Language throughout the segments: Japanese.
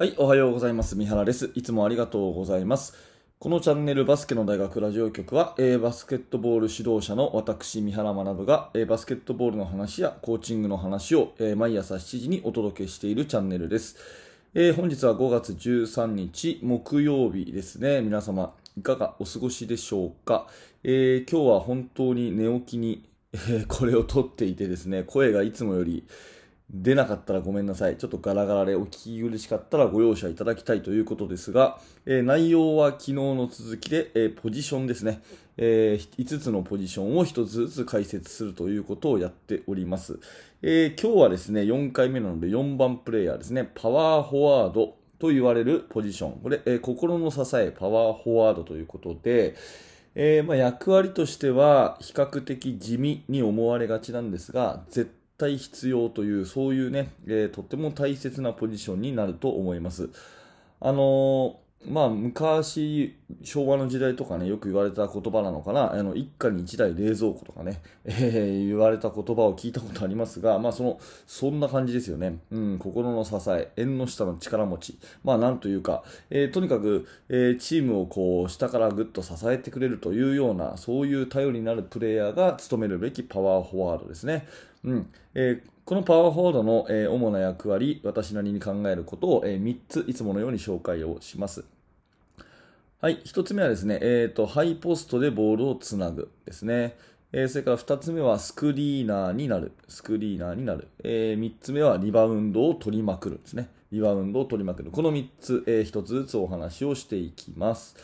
はい、おはようございます。三原です。いつもありがとうございます。このチャンネルバスケの大学ラジオ局は、えーバスケットボール指導者の私、三原学が、えーバスケットボールの話やコーチングの話を、えー毎朝7時にお届けしているチャンネルです。え本日は5月13日木曜日ですね。皆様、いかがお過ごしでしょうか？え今日は本当に寝起きに、えこれを撮っていてですね、声がいつもより出なかったらごめんなさい。ちょっとガラガラでお聞き苦しかったらご容赦いただきたいということですが、えー内容は昨日の続きで、えーポジションですね、え5つのポジションを1つずつ解説するということをやっております。え今日はですね、4回目なので4番プレイヤーですね、パワーフォワードと言われるポジション。これ、え心の支え、パワーフォワードということで、えまあ、役割としては比較的地味に思われがちなんですが、絶対必要という、そういうね、えーとっても大切なポジションになると思います。あのーまあ、昔、昭和の時代とかね、よく言われた言葉なのかな、あの、一家に一台冷蔵庫とかね、えー言われた言葉を聞いたことありますが、まあ、その、そんな感じですよね。うん、心の支え、縁の下の力持ち。まあ、なんというか、えーとにかく、えーチームをこう、下からぐっと支えてくれるというような、そういう頼りになるプレイヤーが務めるべきパワーフォワードですね。うん。えーこのパワーフォードの、えー主な役割、私なりに考えることを、え3ついつものように紹介をします。はい、1つ目はですね、えーと、ハイポストでボールをつなぐですね。えーそれから2つ目はスクリーナーになる。スクリーナーになる。え3つ目はリバウンドを取りまくるですね。リバウンドを取りまくる。この3つ、え1つずつお話をしていきます。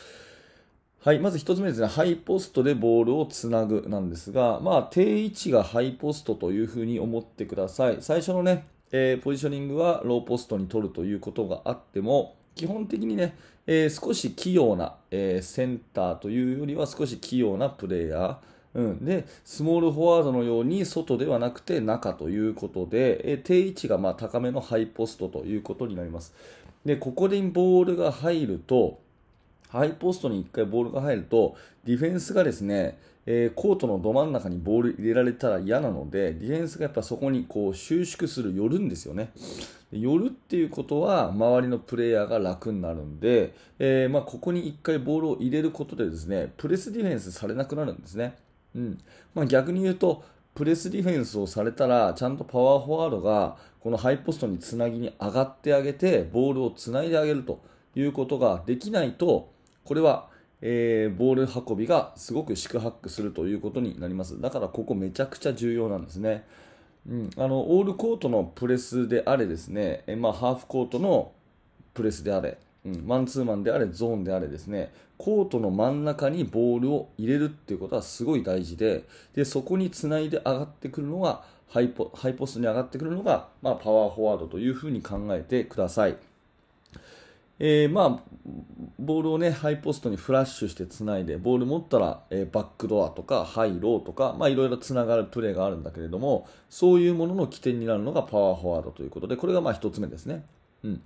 はい、まず1つ目ですね、ハイポストでボールをつなぐなんですが、まあ、定位置がハイポストというふうに思ってください。最初のね、えーポジショニングはローポストに取るということがあっても、基本的にね、えー少し器用な、えーセンターというよりは少し器用なプレイヤー。うん、で、スモールフォワードのように外ではなくて中ということで、えー定位置がま高めのハイポストということになります。で、ここでボールが入ると、ハイポストに1回ボールが入ると、ディフェンスがですね、えーコートのど真ん中にボール入れられたら嫌なので、ディフェンスがやっぱそこにこう収縮する、寄るんですよね。寄るっていうことは、周りのプレイヤーが楽になるんで、えーまあ、ここに1回ボールを入れることでですね、プレスディフェンスされなくなるんですね。うんまあ、逆に言うと、プレスディフェンスをされたら、ちゃんとパワーフォワードがこのハイポストにつなぎに上がってあげて、ボールをつないであげるということができないと、これは、えーボール運びがすごく四苦八苦するということになります。だからここめちゃくちゃ重要なんですね。うん、あのオールコートのプレスであれですね、えまあ、ハーフコートのプレスであれ、うん、マンツーマンであれ、ゾーンであれですね、コートの真ん中にボールを入れるっていうことはすごい大事で、でそこにつないで上がってくるのが、ハイポハイポストに上がってくるのが、まあ、パワーフォワードというふうに考えてください。えーまあ、ボールをね、ハイポストにフラッシュしてつないで、ボール持ったら、えーバックドアとか、ハイローとか、まあ、いろいろつながるプレーがあるんだけれども、そういうものの起点になるのがパワーフォワードということで、これがまあ一つ目ですね。うん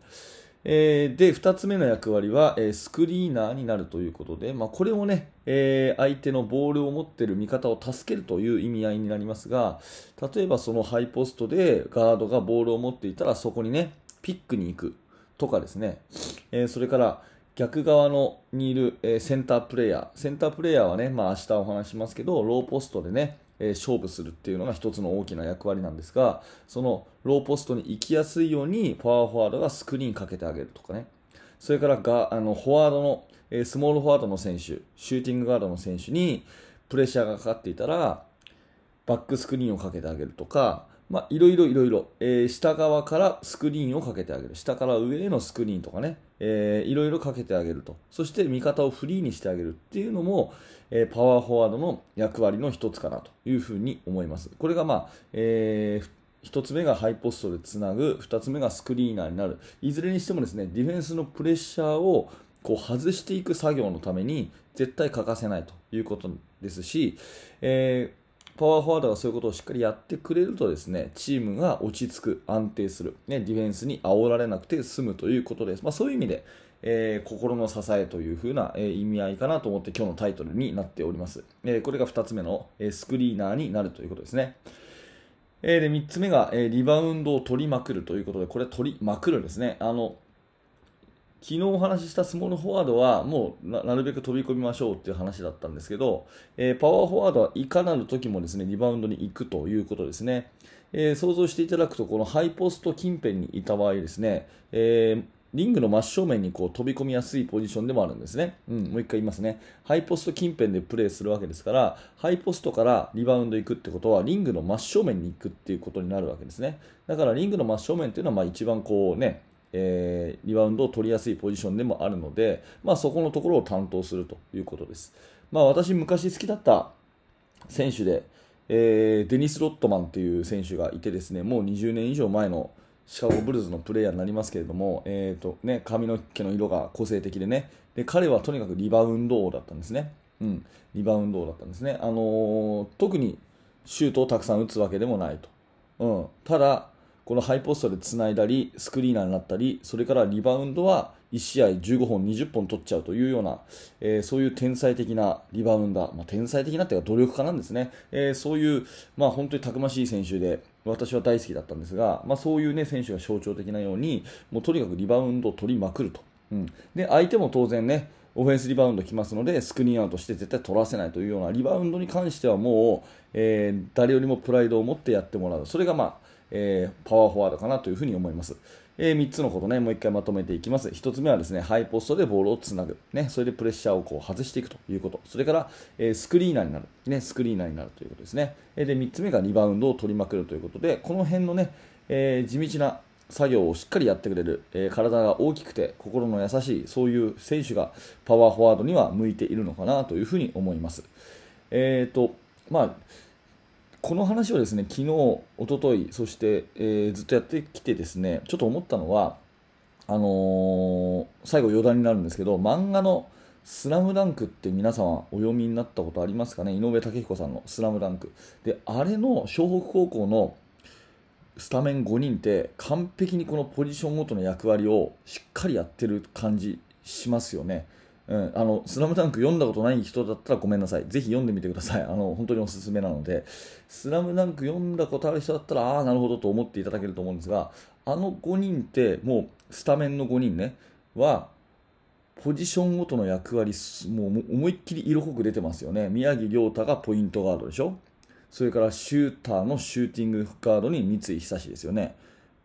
えーで、二つ目の役割は、えースクリーナーになるということで、まあ、これもね、えー相手のボールを持っている味方を助けるという意味合いになりますが、例えばそのハイポストでガードがボールを持っていたら、そこにね、ピックに行くとかですね、えーそれから逆側のにいる、えーセンタープレイヤー、センタープレイヤーはね、まあ明日お話しますけど、ローポストでね、えー勝負するっていうのが一つの大きな役割なんですが、そのローポストに行きやすいようにパワーフォワードがスクリーンかけてあげるとかね、それからがあのフォワードの、えスモールフォワードの選手、シューティングガードの選手にプレッシャーがかかっていたら、バックスクリーンをかけてあげるとか、まあ、いろいろいろいろ、えー下側からスクリーンをかけてあげる。下から上へのスクリーンとかね、えーいろいろかけてあげると。そして味方をフリーにしてあげるっていうのも、えーパワーフォワードの役割の一つかなというふうに思います。これがまあ、えー一つ目がハイポストでつなぐ、二つ目がスクリーナーになる。いずれにしてもですね、ディフェンスのプレッシャーをこう外していく作業のために絶対欠かせないということですし、えーパワーフォワードがそういうことをしっかりやってくれるとですね、チームが落ち着く、安定する、ね、ディフェンスに煽られなくて済むということです。まあ、そういう意味で、えー心の支えというふうな、えー意味合いかなと思って今日のタイトルになっております。えーこれが2つ目の、えスクリーナーになるということですね。えーで3つ目が、えリバウンドを取りまくるということで、これ取りまくるんですね。あの昨日お話ししたスモールフォワードはもうなるべく飛び込みましょうっていう話だったんですけど、えー、パワーフォワードはいかなる時もですねリバウンドに行くということですね、えー、想像していただくとこのハイポスト近辺にいた場合ですね、えーリングの真正面にこう飛び込みやすいポジションでもあるんですね。うん、もう一回言いますね。ハイポスト近辺でプレーするわけですから、ハイポストからリバウンド行くってことは、リングの真正面に行くっていうことになるわけですね。だからリングの真正面っていうのはまあ一番こうね、えー、リバウンドを取りやすいポジションでもあるので、まあ、そこのところを担当するということです。まあ、私、昔好きだった選手で、えー、デニス・ロットマンという選手がいてですねもう20年以上前のシカゴブルーズのプレーヤーになりますけれども、えーとね、髪の毛の色が個性的でねで彼はとにかくリバウンド王だったんですね、うん、リバウンド王だったんですね、あのー、特にシュートをたくさん打つわけでもないと、うん、ただこのハイポストでつないだりスクリーナーになったりそれからリバウンドは1試合15本、20本取っちゃうというような、えー、そういう天才的なリバウンダー、まあ、天才的なというか努力家なんですね、えー、そういう、まあ、本当にたくましい選手で私は大好きだったんですが、まあ、そういう、ね、選手が象徴的なようにもうとにかくリバウンドを取りまくると、うん、で相手も当然ねオフェンスリバウンド来ますのでスクリーンアウトして絶対取らせないというようなリバウンドに関してはもう、えー、誰よりもプライドを持ってやってもらう。それが、まあえー、パワーフォワードかなというふうに思います。えー、3つのことね、もう1回まとめていきます。1つ目はですね、ハイポストでボールをつなぐ。ね、それでプレッシャーをこう外していくということ。それから、えー、スクリーナーになる。ね、スクリーナーになるということですね。で、3つ目がリバウンドを取りまくるということで、この辺のね、え、地道な作業をしっかりやってくれる、え、体が大きくて心の優しい、そういう選手がパワーフォワードには向いているのかなというふうに思います。えっ、と、まあ、この話をですね昨日、おととい、そして、えー、ずっとやってきてですねちょっと思ったのはあのー、最後余談になるんですけど漫画の「スラムダンクって皆様お読みになったことありますかね？井上武彦さんの「スラムダンクであれの湘北高校のスタメン5人って完璧にこのポジションごとの役割をしっかりやってる感じしますよね。うん、あの、スラムダンク読んだことない人だったらごめんなさい。ぜひ読んでみてください。あの、本当におすすめなので、スラムダンク読んだことある人だったら、ああ、なるほどと思っていただけると思うんですが、あの5人って、もう、スタメンの5人ね、は、ポジションごとの役割、もう思いっきり色濃く出てますよね。宮城亮太がポイントガードでしょそれからシューターのシューティングガードに三井久志ですよね。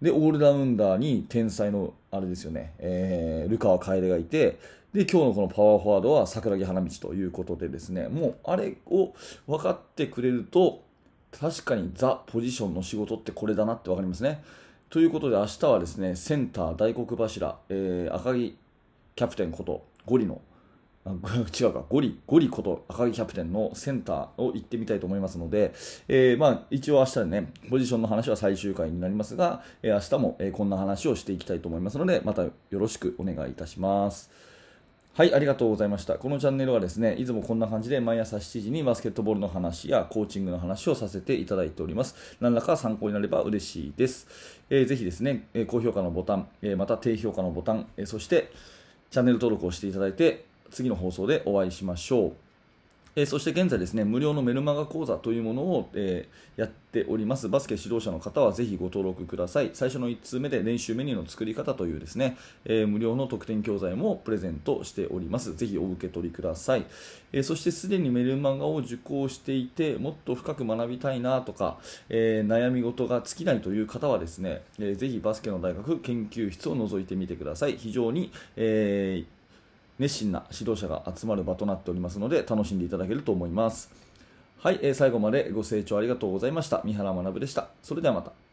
で、オールラウンダーに天才の、あれですよね、えー、ルカワ楓がいて、で、今日のこのパワーフォワードは桜木花道ということでですね、もうあれを分かってくれると、確かにザ・ポジションの仕事ってこれだなって分かりますね。ということで明日はですね、センター大黒柱、えー、赤木キャプテンことゴリの 違うか、ゴリ、ゴリこと赤木キャプテンのセンターを行ってみたいと思いますので、えー、まあ、一応明日でね、ポジションの話は最終回になりますが、えー、明日も、え、こんな話をしていきたいと思いますので、またよろしくお願いいたします。はい、ありがとうございました。このチャンネルはですね、いつもこんな感じで毎朝7時にバスケットボールの話やコーチングの話をさせていただいております。何らか参考になれば嬉しいです。えー、ぜひですね、え高評価のボタン、えまた低評価のボタン、えそしてチャンネル登録をしていただいて、次の放送でお会いしましょう。えー、そして現在ですね、無料のメルマガ講座というものを、えー、やっております。バスケ指導者の方はぜひご登録ください。最初の1通目で練習メニューの作り方というですね、えー、無料の特典教材もプレゼントしております。ぜひお受け取りください。えそしてすでにメルマガを受講していて、もっと深く学びたいなとか、え悩み事が尽きないという方はですね、えぜひバスケの大学研究室を覗いてみてください。非常に、えー熱心な指導者が集まる場となっておりますので楽しんでいただけると思います。はい、えー、最後までご清聴ありがとうございました。三原学でした。それではまた。